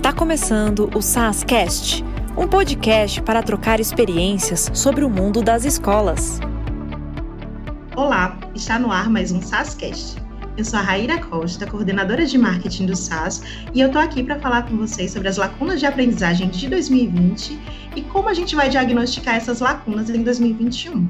Está começando o SASCast, um podcast para trocar experiências sobre o mundo das escolas. Olá, está no ar mais um SASCast. Eu sou a Raíra Costa, coordenadora de marketing do SAS, e eu estou aqui para falar com vocês sobre as lacunas de aprendizagem de 2020 e como a gente vai diagnosticar essas lacunas em 2021.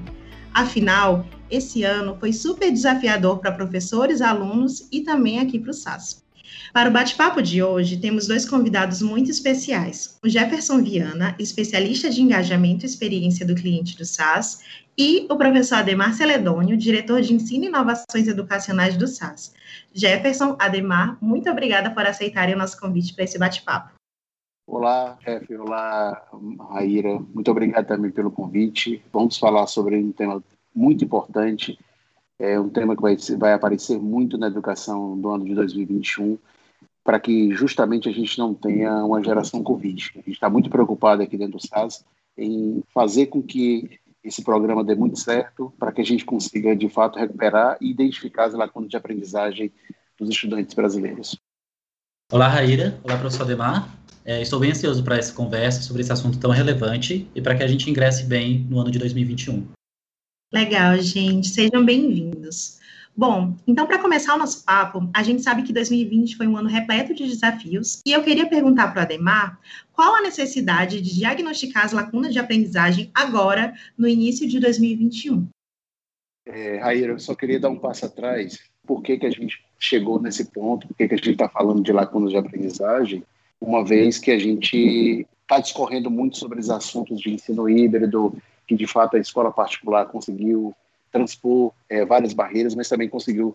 Afinal, esse ano foi super desafiador para professores, alunos e também aqui para o SAS. Para o bate-papo de hoje, temos dois convidados muito especiais: o Jefferson Viana, especialista de engajamento e experiência do cliente do SAS, e o professor Ademar Celedônio, diretor de ensino e inovações educacionais do SAS. Jefferson, Ademar, muito obrigada por aceitarem o nosso convite para esse bate-papo. Olá, chefe. Olá, Raíra. Muito obrigado também pelo convite. Vamos falar sobre um tema muito importante, é um tema que vai, vai aparecer muito na educação do ano de 2021, para que justamente a gente não tenha uma geração Covid. A gente está muito preocupado aqui dentro do SAS em fazer com que esse programa dê muito certo, para que a gente consiga, de fato, recuperar e identificar as lacunas de aprendizagem dos estudantes brasileiros. Olá, Raíra. Olá, professor Ademar. É, estou bem ansioso para essa conversa sobre esse assunto tão relevante e para que a gente ingresse bem no ano de 2021. Legal, gente. Sejam bem-vindos. Bom, então, para começar o nosso papo, a gente sabe que 2020 foi um ano repleto de desafios, e eu queria perguntar para o Ademar qual a necessidade de diagnosticar as lacunas de aprendizagem agora, no início de 2021. É, Raíra, eu só queria dar um passo atrás. Por que, que a gente chegou nesse ponto? Por que, que a gente está falando de lacunas de aprendizagem? Uma vez que a gente está discorrendo muito sobre os assuntos de ensino híbrido, que de fato a escola particular conseguiu transpor é, várias barreiras, mas também conseguiu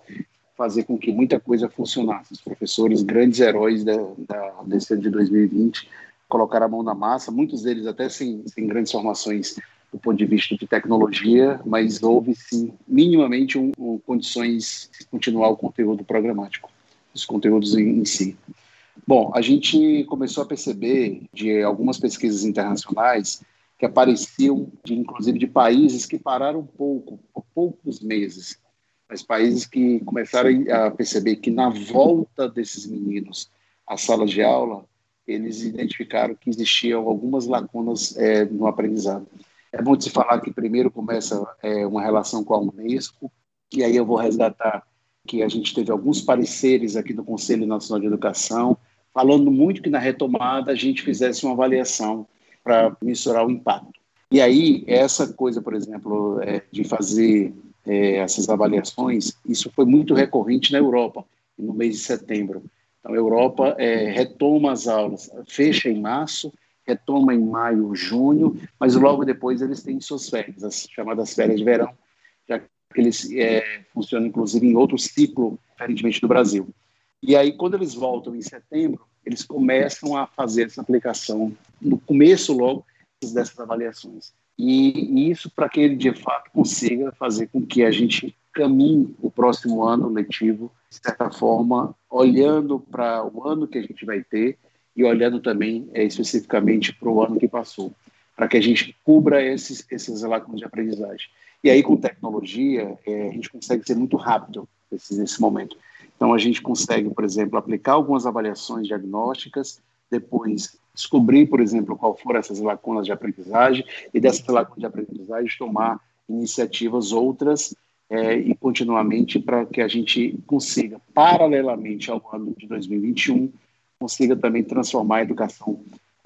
fazer com que muita coisa funcionasse. Os professores, grandes heróis da, da, desse ano de 2020, colocaram a mão na massa, muitos deles até sem, sem grandes formações do ponto de vista de tecnologia, mas houve sim minimamente um, um, condições de continuar o conteúdo programático, os conteúdos em, em si. Bom, a gente começou a perceber de algumas pesquisas internacionais que apareciam, de, inclusive de países que pararam um pouco, por poucos meses, mas países que começaram a perceber que na volta desses meninos às salas de aula, eles identificaram que existiam algumas lacunas é, no aprendizado. É bom se falar que primeiro começa é, uma relação com a Unesco, e aí eu vou resgatar que a gente teve alguns pareceres aqui do Conselho Nacional de Educação, falando muito que na retomada a gente fizesse uma avaliação para mensurar o impacto. E aí, essa coisa, por exemplo, é, de fazer é, essas avaliações, isso foi muito recorrente na Europa, no mês de setembro. Então, a Europa é, retoma as aulas, fecha em março, retoma em maio, junho, mas logo depois eles têm suas férias, as chamadas férias de verão, já que eles é, funcionam, inclusive, em outro ciclo, diferentemente do Brasil. E aí, quando eles voltam em setembro, eles começam a fazer essa aplicação no começo logo dessas avaliações. E, isso para que ele de fato consiga fazer com que a gente caminhe o próximo ano letivo, de certa forma, olhando para o ano que a gente vai ter e olhando também é, especificamente para o ano que passou, para que a gente cubra esses, esses lacunas de aprendizagem. E aí, com tecnologia, é, a gente consegue ser muito rápido nesse, nesse momento. Então, a gente consegue, por exemplo, aplicar algumas avaliações diagnósticas, depois descobrir, por exemplo, qual foram essas lacunas de aprendizagem e dessas lacunas de aprendizagem tomar iniciativas outras é, e continuamente para que a gente consiga, paralelamente ao ano de 2021, consiga também transformar a educação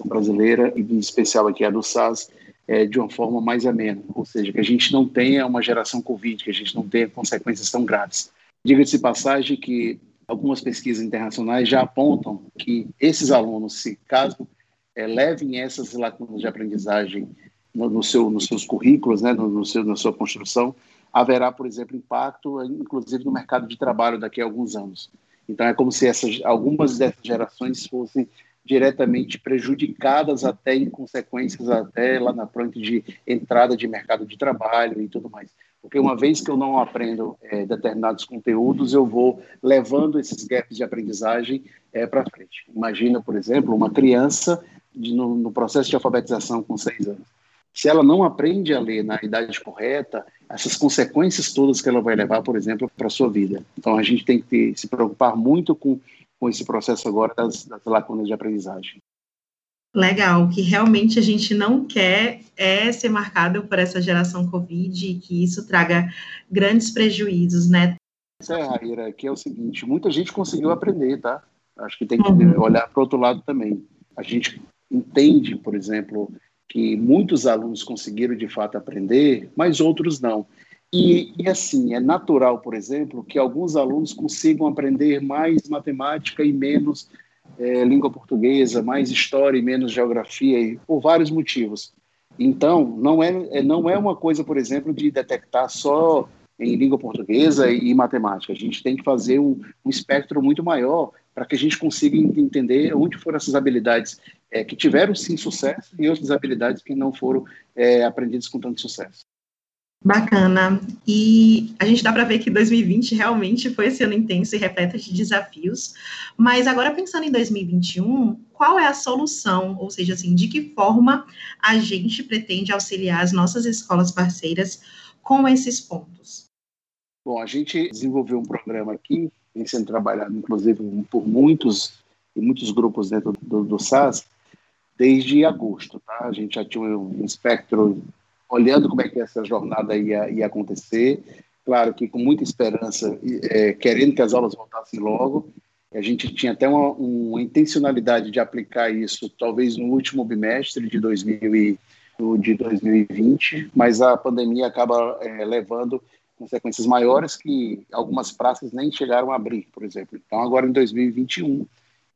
brasileira e em especial aqui a do SAS é, de uma forma mais amena, ou seja, que a gente não tenha uma geração Covid, que a gente não tenha consequências tão graves. Diga-se passagem que algumas pesquisas internacionais já apontam que esses alunos, se caso é, levem essas lacunas de aprendizagem no, no seu, nos seus currículos, né, no, no, seu, na sua construção, haverá, por exemplo, impacto, inclusive, no mercado de trabalho daqui a alguns anos. Então, é como se essas, algumas dessas gerações fossem diretamente prejudicadas até em consequências até lá na frente de entrada de mercado de trabalho e tudo mais. Porque uma vez que eu não aprendo é, determinados conteúdos, eu vou levando esses gaps de aprendizagem é, para frente. Imagina, por exemplo, uma criança de, no, no, processo de alfabetização com seis anos. Se ela não aprende a ler na idade correta, essas consequências todas que ela vai levar, por exemplo, para a sua vida. Então, a gente tem que ter, se preocupar muito com com esse processo agora das, das lacunas de aprendizagem. Legal, que realmente a gente não quer é ser marcado por essa geração Covid e que isso traga grandes prejuízos, né? É, Raíra, que é o seguinte, muita gente conseguiu aprender, tá? Acho que tem que uhum. olhar para o outro lado também. A gente entende, por exemplo, que muitos alunos conseguiram de fato aprender, mas outros não. E, e, assim, é natural, por exemplo, que alguns alunos consigam aprender mais matemática e menos é, língua portuguesa, mais história e menos geografia, e, por vários motivos. Então, não é, é, não é uma coisa, por exemplo, de detectar só em língua portuguesa e, matemática. A gente tem que fazer um, um espectro muito maior para que a gente consiga entender onde foram essas habilidades é, que tiveram sim sucesso e outras habilidades que não foram é, aprendidas com tanto sucesso. Bacana. E a gente dá para ver que 2020 realmente foi esse ano intenso e repleto de desafios. Mas agora pensando em 2021, qual é a solução? Ou seja, assim, de que forma a gente pretende auxiliar as nossas escolas parceiras com esses pontos? Bom, a gente desenvolveu um programa aqui, vem sendo trabalhado, inclusive, por muitos e muitos grupos dentro do, do SAS, desde agosto. Tá? A gente já tinha um espectro olhando como é que essa jornada ia, ia acontecer. Claro que com muita esperança, é, querendo que as aulas voltassem logo. A gente tinha até uma, uma, intencionalidade de aplicar isso, talvez no último bimestre de, 2000 e, de 2020, mas a pandemia acaba é, levando consequências maiores que algumas praças nem chegaram a abrir, por exemplo. Então, agora em 2021,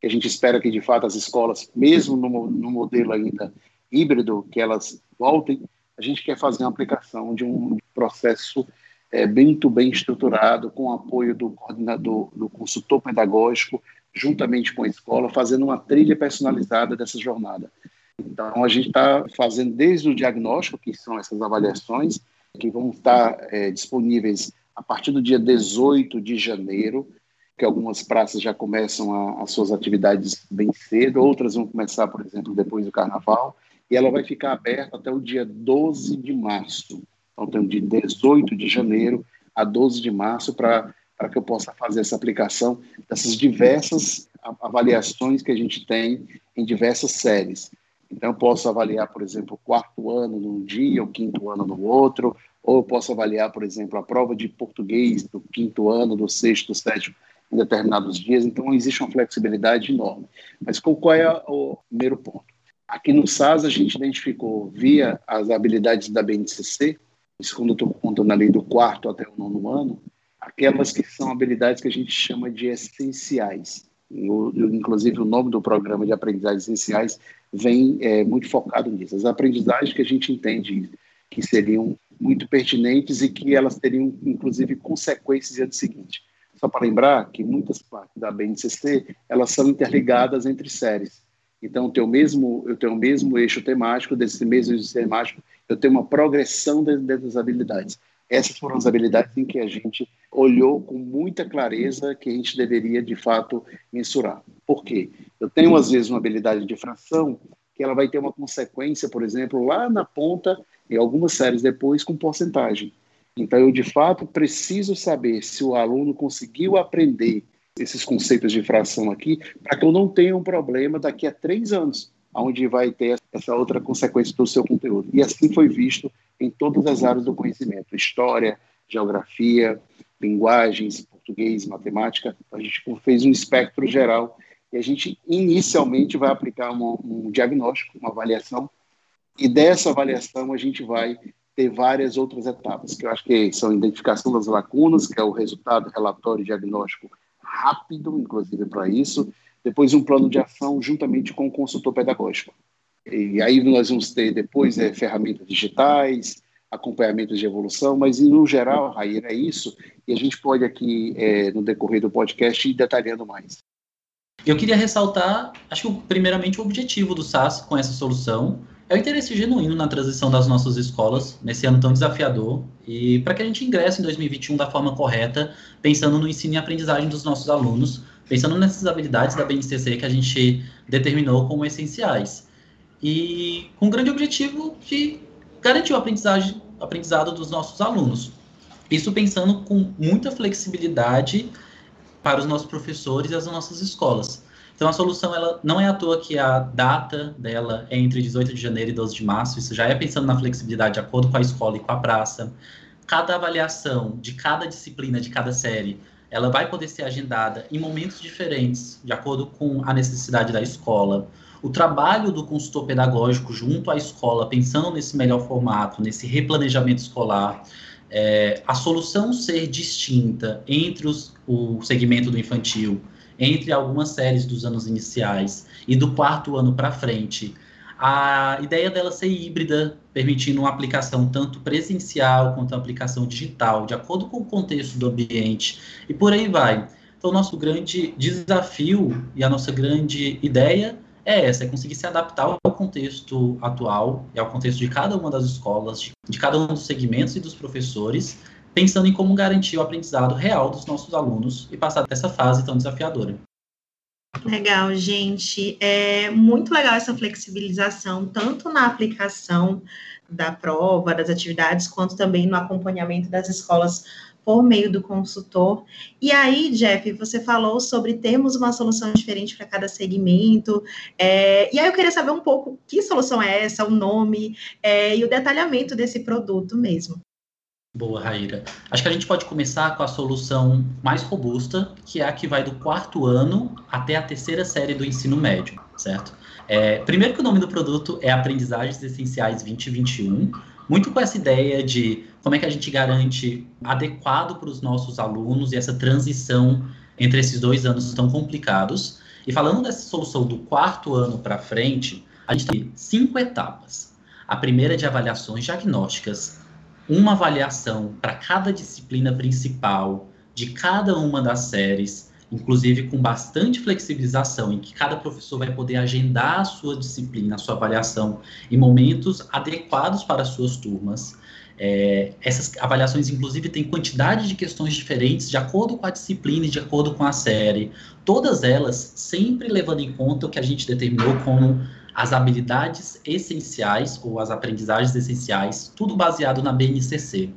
que a gente espera que de fato as escolas, mesmo no, no modelo ainda híbrido, que elas voltem a gente quer fazer uma aplicação de um processo é, muito bem estruturado, com o apoio do coordenador, do consultor pedagógico, juntamente com a escola, fazendo uma trilha personalizada dessa jornada. Então, a gente está fazendo desde o diagnóstico, que são essas avaliações, que vão estar é, disponíveis a partir do dia 18 de janeiro, que algumas praças já começam as suas atividades bem cedo, outras vão começar, por exemplo, depois do carnaval, e ela vai ficar aberta até o dia 12 de março. Então, tem de 18 de janeiro a 12 de março para que eu possa fazer essa aplicação dessas diversas avaliações que a gente tem em diversas séries. Então, eu posso avaliar, por exemplo, o quarto ano num dia, o quinto ano no outro, ou eu posso avaliar, por exemplo, a prova de português do quinto ano, do sexto, do sétimo, em determinados dias. Então, existe uma flexibilidade enorme. Mas qual é o primeiro ponto? Aqui no SAS, a gente identificou, via as habilidades da BNCC, isso quando eu estou contando ali do quarto até o nono ano, aquelas que são habilidades que a gente chama de essenciais. Inclusive, o nome do programa de aprendizagem essenciais vem é, muito focado nisso. As aprendizagens que a gente entende que seriam muito pertinentes e que elas teriam, inclusive, consequências ano seguinte. Só para lembrar que muitas partes da BNCC, elas são interligadas entre séries. Então, eu tenho o mesmo, eu tenho o mesmo eixo temático, desse mesmo eixo temático, eu tenho uma progressão dessas habilidades. Essas foram as habilidades em que a gente olhou com muita clareza que a gente deveria, de fato, mensurar. Por quê? Eu tenho, às vezes, uma habilidade de fração que ela vai ter uma consequência, por exemplo, lá na ponta, em algumas séries depois, com porcentagem. Então, eu, de fato, preciso saber se o aluno conseguiu aprender esses conceitos de fração aqui, para que eu não tenha um problema daqui a três anos, onde vai ter essa outra consequência do seu conteúdo. E assim foi visto em todas as áreas do conhecimento: história, geografia, linguagens, português, matemática. A gente fez um espectro geral e a gente inicialmente vai aplicar um, um diagnóstico, uma avaliação, e dessa avaliação a gente vai ter várias outras etapas, que eu acho que são identificação das lacunas, que é o resultado relatório diagnóstico rápido, inclusive, para isso. Depois, um plano de ação juntamente com o consultor pedagógico. E aí nós vamos ter depois é, ferramentas digitais, acompanhamentos de evolução, mas no geral, Raíra, é isso, e a gente pode aqui, é, no decorrer do podcast, ir detalhando mais. Eu queria ressaltar, acho que primeiramente o objetivo do SAS com essa solução é o interesse genuíno na transição das nossas escolas nesse ano tão desafiador e para que a gente ingresse em 2021 da forma correta, pensando no ensino e aprendizagem dos nossos alunos, pensando nessas habilidades da BNCC que a gente determinou como essenciais. E com o grande objetivo de garantir o aprendizagem, aprendizado dos nossos alunos. Isso pensando com muita flexibilidade para os nossos professores e as nossas escolas. Então a solução ela não é à toa que a data dela é entre 18 de janeiro e 12 de março, isso já é pensando na flexibilidade de acordo com a escola e com a praça. Cada avaliação de cada disciplina, de cada série, ela vai poder ser agendada em momentos diferentes, de acordo com a necessidade da escola. O trabalho do consultor pedagógico junto à escola, pensando nesse melhor formato, nesse replanejamento escolar, é, a solução ser distinta entre os, o segmento do infantil, entre algumas séries dos anos iniciais e do quarto ano para frente, a ideia dela ser híbrida, permitindo uma aplicação tanto presencial quanto aplicação digital, de acordo com o contexto do ambiente, e por aí vai. Então, nosso grande desafio e a nossa grande ideia é essa, é conseguir se adaptar ao contexto atual e ao contexto de cada uma das escolas, de cada um dos segmentos e dos professores, pensando em como garantir o aprendizado real dos nossos alunos e passar dessa fase tão desafiadora. Legal, gente. É muito legal essa flexibilização, tanto na aplicação da prova, das atividades, quanto também no acompanhamento das escolas por meio do consultor. E aí, Jeff, você falou sobre termos uma solução diferente para cada segmento. É, e aí eu queria saber um pouco que solução é essa, o nome é, e o detalhamento desse produto mesmo. Boa, Raíra. Acho que a gente pode começar com a solução mais robusta, que é a que vai do quarto ano até a terceira série do ensino médio, certo? É, primeiro que o nome do produto é Aprendizagens Essenciais 2021, muito com essa ideia de como é que a gente garante adequado para os nossos alunos e essa transição entre esses dois anos tão complicados. E falando dessa solução do quarto ano para frente, a gente tem cinco etapas. A primeira é de avaliações diagnósticas uma avaliação para cada disciplina principal de cada uma das séries, inclusive com bastante flexibilização, em que cada professor vai poder agendar a sua disciplina, a sua avaliação, em momentos adequados para as suas turmas. É, essas avaliações, inclusive, têm quantidade de questões diferentes de acordo com a disciplina e de acordo com a série. Todas elas sempre levando em conta o que a gente determinou como as habilidades essenciais ou as aprendizagens essenciais, tudo baseado na BNCC.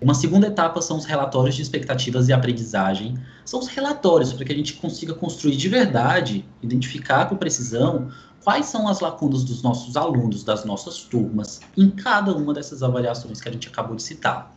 Uma segunda etapa são os relatórios de expectativas e aprendizagem. São os relatórios para que a gente consiga construir de verdade, identificar com precisão quais são as lacunas dos nossos alunos, das nossas turmas, em cada uma dessas avaliações que a gente acabou de citar.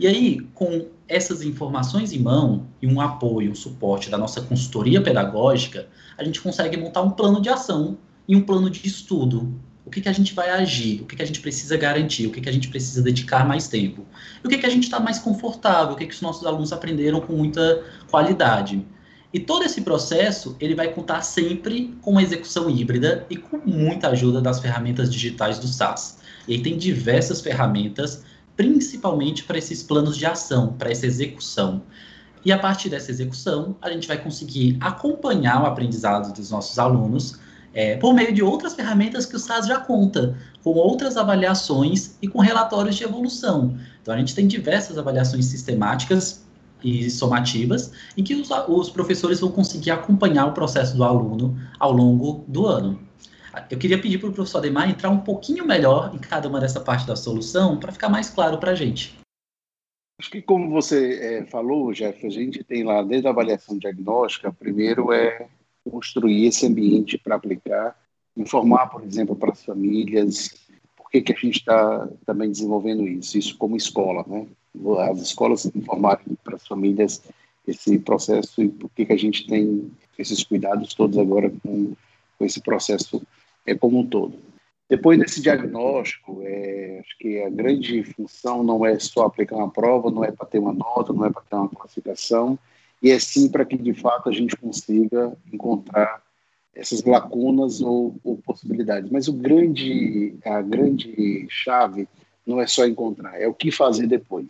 E aí, com essas informações em mão e um apoio, um suporte da nossa consultoria pedagógica, a gente consegue montar um plano de ação e um plano de estudo. O que, que a gente vai agir, o que, que a gente precisa garantir, o que, que a gente precisa dedicar mais tempo, e o que, que a gente está mais confortável, o que, que os nossos alunos aprenderam com muita qualidade. E todo esse processo, ele vai contar sempre com uma execução híbrida e com muita ajuda das ferramentas digitais do SAS. E aí tem diversas ferramentas, principalmente para esses planos de ação, para essa execução. E a partir dessa execução, a gente vai conseguir acompanhar o aprendizado dos nossos alunos é, por meio de outras ferramentas que o SAS já conta, com outras avaliações e com relatórios de evolução. Então, a gente tem diversas avaliações sistemáticas e somativas, em que os, os professores vão conseguir acompanhar o processo do aluno ao longo do ano. Eu queria pedir para o professor Ademar entrar um pouquinho melhor em cada uma dessa parte da solução, para ficar mais claro para a gente. Acho que, como você é, falou, Jeff, a gente tem lá, desde a avaliação diagnóstica, primeiro é construir esse ambiente para aplicar, informar, por exemplo, para as famílias por que, que a gente está também desenvolvendo isso, isso como escola, né? As escolas informarem para as famílias esse processo e por que, que a gente tem esses cuidados todos agora com, com esse processo é, como um todo. Depois desse diagnóstico, é, acho que a grande função não é só aplicar uma prova, não é para ter uma nota, não é para ter uma classificação, e é sim para que de fato a gente consiga encontrar essas lacunas ou, ou, possibilidades. Mas o grande, a grande chave não é só encontrar, é o que fazer depois.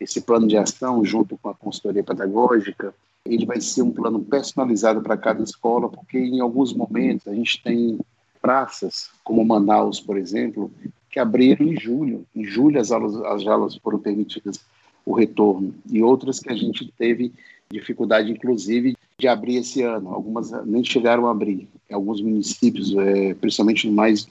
Esse plano de ação, junto com a consultoria pedagógica, ele vai ser um plano personalizado para cada escola, porque em alguns momentos a gente tem praças, como Manaus, por exemplo, que abriram em julho. Em julho as aulas, as aulas foram permitidas o retorno, e outras que a gente teve dificuldade, inclusive, de abrir esse ano. Algumas nem chegaram a abrir. Alguns municípios, é, principalmente mais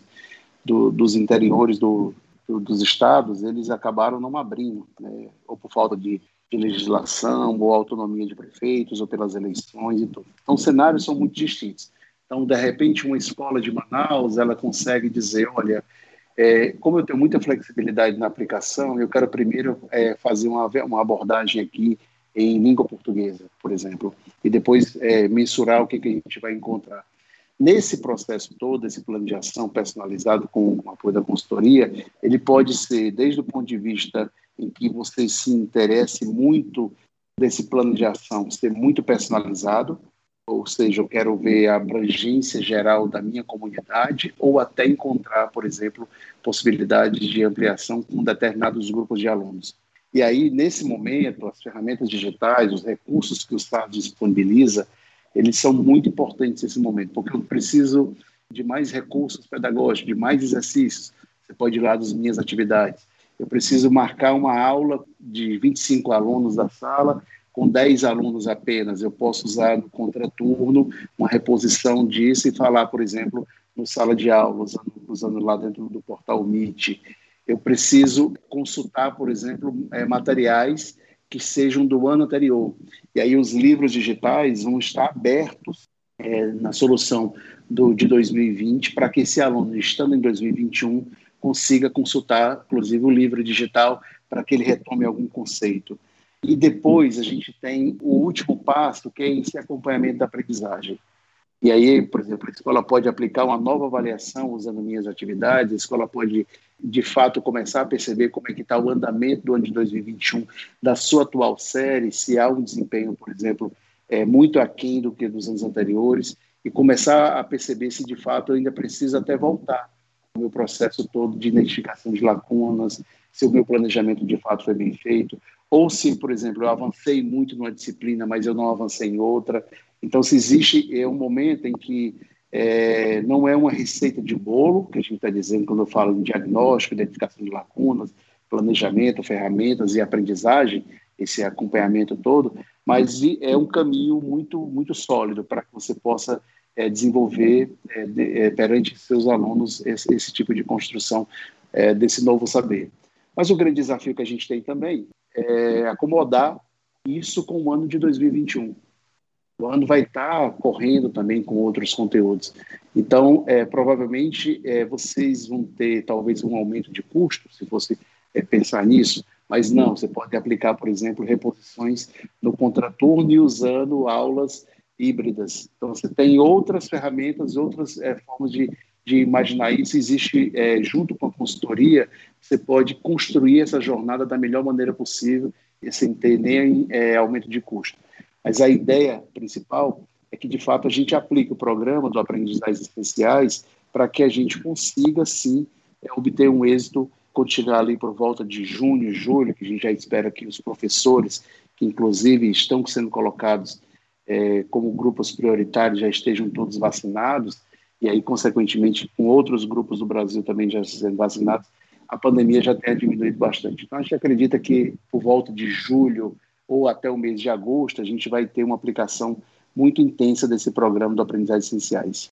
do, dos interiores do, do, dos estados, eles acabaram não abrindo, né? ou por falta de, de legislação ou autonomia de prefeitos ou pelas eleições e tudo. Então, os cenários são muito distintos. Então, de repente, uma escola de Manaus, ela consegue dizer, olha, é, como eu tenho muita flexibilidade na aplicação, eu quero primeiro é, fazer uma, uma abordagem aqui em língua portuguesa, por exemplo, e depois é, mensurar o que, que a gente vai encontrar. Nesse processo todo, esse plano de ação personalizado com o apoio da consultoria, ele pode ser, desde o ponto de vista em que você se interesse muito desse plano de ação, ser muito personalizado, ou seja, eu quero ver a abrangência geral da minha comunidade, ou até encontrar, por exemplo, possibilidades de ampliação com determinados grupos de alunos. E aí, nesse momento, as ferramentas digitais, os recursos que o Estado disponibiliza, eles são muito importantes nesse momento, porque eu preciso de mais recursos pedagógicos, de mais exercícios. Você pode ir lá das minhas atividades. Eu preciso marcar uma aula de 25 alunos da sala, com 10 alunos apenas. Eu posso usar no contraturno uma reposição disso e falar, por exemplo, no sala de aula, usando, usando lá dentro do portal Meet. Eu preciso consultar, por exemplo, é, materiais que sejam do ano anterior. E aí os livros digitais vão estar abertos é, na solução do, de 2020 para que esse aluno, estando em 2021, consiga consultar, inclusive, o livro digital para que ele retome algum conceito. E depois a gente tem o último passo, que é esse acompanhamento da aprendizagem. E aí, por exemplo, a escola pode aplicar uma nova avaliação usando minhas atividades, a escola pode, de fato, começar a perceber como é que está o andamento do ano de 2021 da sua atual série, se há um desempenho, por exemplo, é, muito aquém do que dos anos anteriores, e começar a perceber se, de fato, ainda precisa até voltar o meu processo todo de identificação de lacunas, se o meu planejamento, de fato, foi bem feito, ou se, por exemplo, eu avancei muito numa disciplina, mas eu não avancei em outra, então, se existe é um momento em que é, não é uma receita de bolo, que a gente está dizendo quando eu falo em diagnóstico, identificação de lacunas, planejamento, ferramentas e aprendizagem, esse acompanhamento todo, mas é um caminho muito, muito sólido para que você possa é, desenvolver é, de, é, perante seus alunos esse, esse tipo de construção é, desse novo saber. Mas o grande desafio que a gente tem também é acomodar isso com o ano de 2021 o ano vai estar correndo também com outros conteúdos. Então, é, provavelmente, é, vocês vão ter talvez um aumento de custo, se fosse é, pensar nisso, mas não, você pode aplicar, por exemplo, reposições no contraturno e usando aulas híbridas. Então, você tem outras ferramentas, outras é, formas de, de imaginar isso. Existe, é, junto com a consultoria, você pode construir essa jornada da melhor maneira possível, sem ter nem é, aumento de custo. Mas a ideia principal é que, de fato, a gente aplique o programa do Aprendizagens Especiais para que a gente consiga, sim, é, obter um êxito quando chegar ali por volta de junho, julho, que a gente já espera que os professores, que inclusive estão sendo colocados é, como grupos prioritários, já estejam todos vacinados, e aí, consequentemente, com outros grupos do Brasil também já sendo vacinados, a pandemia já tenha diminuído bastante. Então, a gente acredita que por volta de julho, ou até o mês de agosto, a gente vai ter uma aplicação muito intensa desse programa do Aprendizagem Essenciais.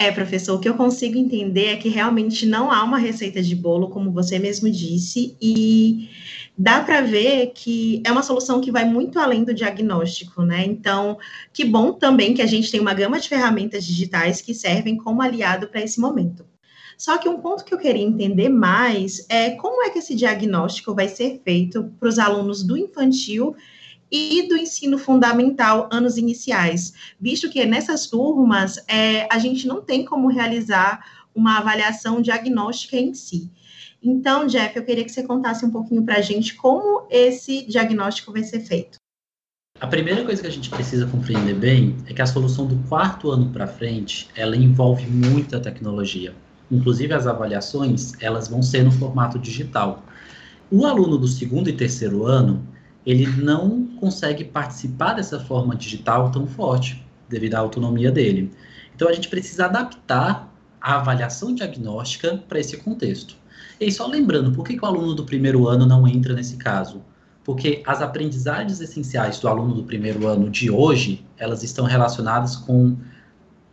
É, professor, o que eu consigo entender é que realmente não há uma receita de bolo, como você mesmo disse, e dá para ver que é uma solução que vai muito além do diagnóstico, né? Então, que bom também que a gente tem uma gama de ferramentas digitais que servem como aliado para esse momento. Só que um ponto que eu queria entender mais é como é que esse diagnóstico vai ser feito para os alunos do infantil e do ensino fundamental, anos iniciais, visto que nessas turmas é, a gente não tem como realizar uma avaliação diagnóstica em si. Então, Jeff, eu queria que você contasse um pouquinho para a gente como esse diagnóstico vai ser feito. A primeira coisa que a gente precisa compreender bem é que a solução do quarto ano para frente, ela envolve muita tecnologia. Inclusive as avaliações, elas vão ser no formato digital. O aluno do segundo e terceiro ano, ele não consegue participar dessa forma digital tão forte, devido à autonomia dele. Então a gente precisa adaptar a avaliação diagnóstica para esse contexto. E só lembrando, por que, que o aluno do primeiro ano não entra nesse caso? Porque as aprendizagens essenciais do aluno do primeiro ano de hoje, elas estão relacionadas com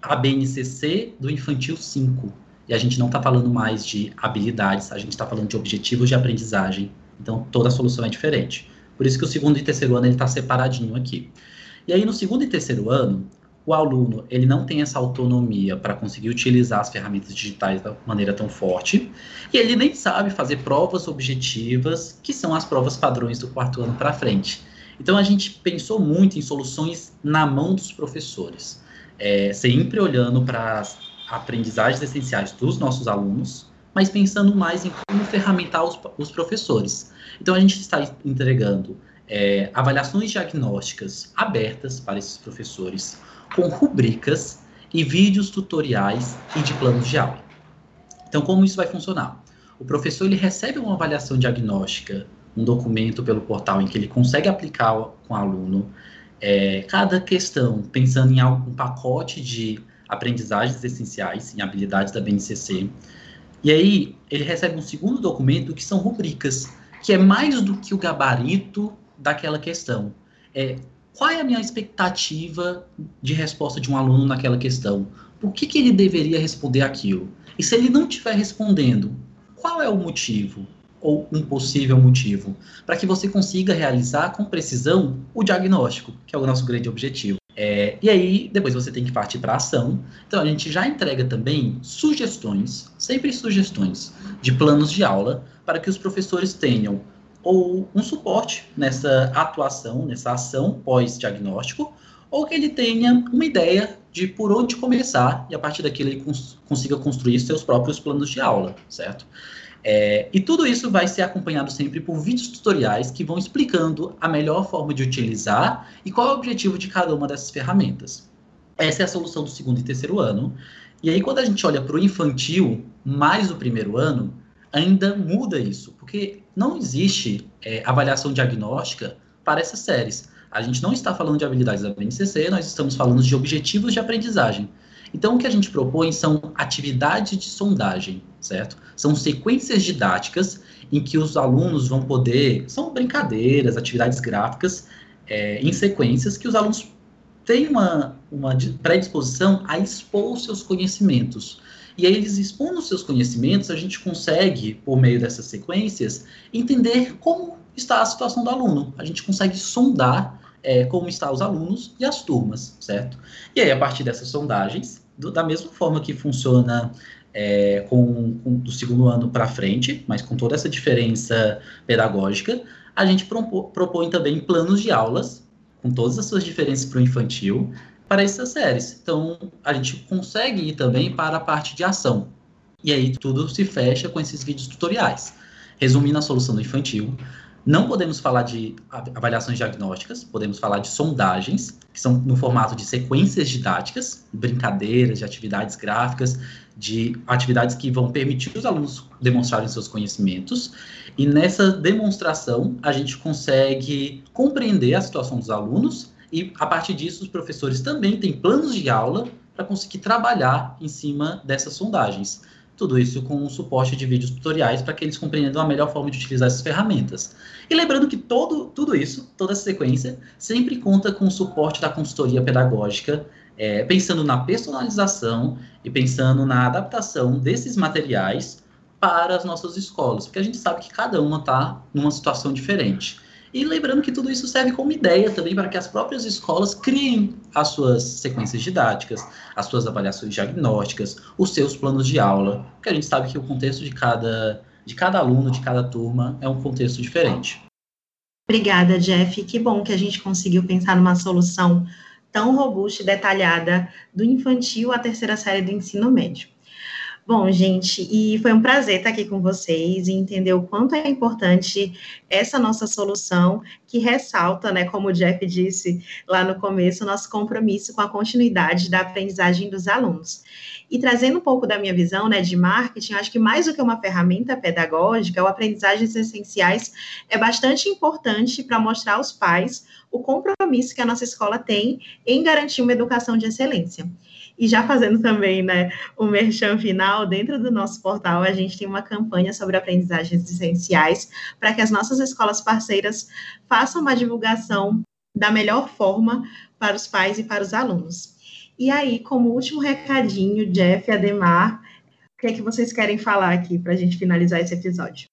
a BNCC do infantil 5, e a gente não está falando mais de habilidades, a gente está falando de objetivos de aprendizagem. Então, toda solução é diferente. Por isso que o segundo e terceiro ano ele está separadinho aqui. E aí no segundo e terceiro ano, o aluno ele não tem essa autonomia para conseguir utilizar as ferramentas digitais da maneira tão forte e ele nem sabe fazer provas objetivas, que são as provas padrões do quarto ano para frente. Então a gente pensou muito em soluções na mão dos professores, é, sempre olhando para as aprendizagens essenciais dos nossos alunos, mas pensando mais em como ferramentar os, os professores. Então a gente está entregando é, avaliações diagnósticas abertas para esses professores, com rubricas e vídeos tutoriais e de planos de aula. Então, como isso vai funcionar? O professor ele recebe uma avaliação diagnóstica, um documento pelo portal em que ele consegue aplicar com o aluno é, cada questão, pensando em algum pacote de aprendizagens essenciais, em habilidades da BNCC. E aí, ele recebe um segundo documento que são rubricas, que é mais do que o gabarito daquela questão. É qual é a minha expectativa de resposta de um aluno naquela questão? Por que, que ele deveria responder aquilo? E se ele não estiver respondendo, qual é o motivo? Ou um possível motivo? Para que você consiga realizar com precisão o diagnóstico, que é o nosso grande objetivo. É, e aí, depois você tem que partir para ação. Então, a gente já entrega também sugestões, sempre sugestões, de planos de aula, para que os professores tenham ou um suporte nessa atuação, nessa ação pós-diagnóstico, ou que ele tenha uma ideia de por onde começar e a partir daquilo ele cons consiga construir seus próprios planos de aula, certo? É, e tudo isso vai ser acompanhado sempre por vídeos tutoriais que vão explicando a melhor forma de utilizar e qual é o objetivo de cada uma dessas ferramentas. Essa é a solução do segundo e terceiro ano. E aí, quando a gente olha para o infantil, mais o primeiro ano, ainda muda isso, porque não existe é, avaliação diagnóstica para essas séries. A gente não está falando de habilidades da BNCC, nós estamos falando de objetivos de aprendizagem. Então, o que a gente propõe são atividades de sondagem, certo? São sequências didáticas em que os alunos vão poder. São brincadeiras, atividades gráficas é, em sequências que os alunos têm uma, uma predisposição a expor seus conhecimentos. E aí, eles expondo seus conhecimentos, a gente consegue, por meio dessas sequências, entender como está a situação do aluno. A gente consegue sondar é, como estão os alunos e as turmas, certo? E aí, a partir dessas sondagens, do, da mesma forma que funciona é, com, com, do segundo ano para frente, mas com toda essa diferença pedagógica, a gente propô, propõe também planos de aulas, com todas as suas diferenças para o infantil, para essas séries. Então, a gente consegue ir também para a parte de ação. E aí tudo se fecha com esses vídeos tutoriais. Resumindo a solução do infantil, não podemos falar de avaliações diagnósticas, podemos falar de sondagens, que são no formato de sequências didáticas, brincadeiras, de atividades gráficas, de atividades que vão permitir os alunos demonstrarem seus conhecimentos. E nessa demonstração, a gente consegue compreender a situação dos alunos e a partir disso os professores também têm planos de aula para conseguir trabalhar em cima dessas sondagens. Tudo isso com o suporte de vídeos tutoriais para que eles compreendam a melhor forma de utilizar essas ferramentas. E lembrando que todo, tudo isso, toda essa sequência, sempre conta com o suporte da consultoria pedagógica, é, pensando na personalização e pensando na adaptação desses materiais para as nossas escolas, porque a gente sabe que cada uma está numa situação diferente. E lembrando que tudo isso serve como ideia também para que as próprias escolas criem as suas sequências didáticas, as suas avaliações diagnósticas, os seus planos de aula, porque a gente sabe que o contexto de cada, de cada aluno, de cada turma, é um contexto diferente. Obrigada, Jeff. Que bom que a gente conseguiu pensar numa solução tão robusta e detalhada do infantil à terceira série do ensino médio. Bom, gente, e foi um prazer estar aqui com vocês e entender o quanto é importante essa nossa solução, que ressalta, né, como o Jeff disse lá no começo, nosso compromisso com a continuidade da aprendizagem dos alunos. E trazendo um pouco da minha visão, né, de marketing, acho que mais do que uma ferramenta pedagógica, o aprendizagens essenciais é bastante importante para mostrar aos pais o compromisso que a nossa escola tem em garantir uma educação de excelência. E já fazendo também né, o merchan final, dentro do nosso portal, a gente tem uma campanha sobre aprendizagens essenciais para que as nossas escolas parceiras façam uma divulgação da melhor forma para os pais e para os alunos. E aí, como último recadinho, Jeff Ademar, o que é que vocês querem falar aqui para a gente finalizar esse episódio?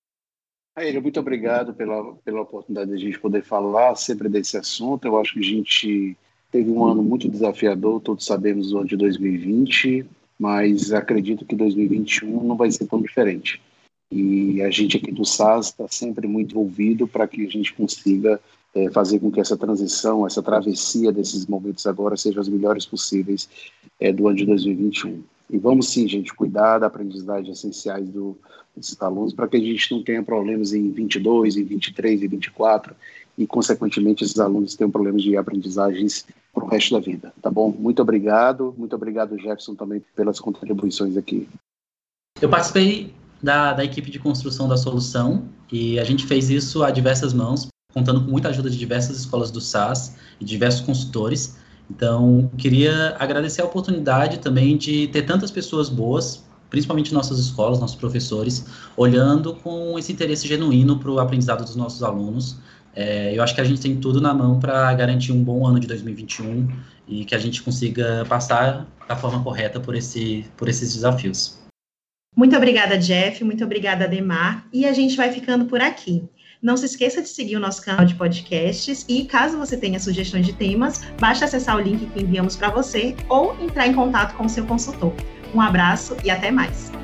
Aire, muito obrigado pela, pela oportunidade de a gente poder falar sempre desse assunto. Eu acho que a gente teve um ano muito desafiador, todos sabemos do ano de 2020, mas acredito que 2021 não vai ser tão diferente. E a gente aqui do SAS está sempre muito envolvido para que a gente consiga é, fazer com que essa transição, essa travessia desses momentos agora seja as melhores possíveis é, do ano de 2021. E vamos sim, gente, cuidar da aprendizagem essenciais do, desses alunos para que a gente não tenha problemas em 22, em 23, em 24 e, consequentemente, esses alunos tenham problemas de aprendizagens para o resto da vida, tá bom? Muito obrigado, muito obrigado, Jefferson, também pelas contribuições aqui. Eu participei da, da equipe de construção da solução e a gente fez isso a diversas mãos, contando com muita ajuda de diversas escolas do SAS e diversos consultores. Então, queria agradecer a oportunidade também de ter tantas pessoas boas, principalmente nossas escolas, nossos professores, olhando com esse interesse genuíno para o aprendizado dos nossos alunos. É, eu acho que a gente tem tudo na mão para garantir um bom ano de 2021 e que a gente consiga passar da forma correta por, esse, por esses desafios. Muito obrigada, Jeff. Muito obrigada, Demar. E a gente vai ficando por aqui. Não se esqueça de seguir o nosso canal de podcasts e, caso você tenha sugestões de temas, basta acessar o link que enviamos para você ou entrar em contato com o seu consultor. Um abraço e até mais!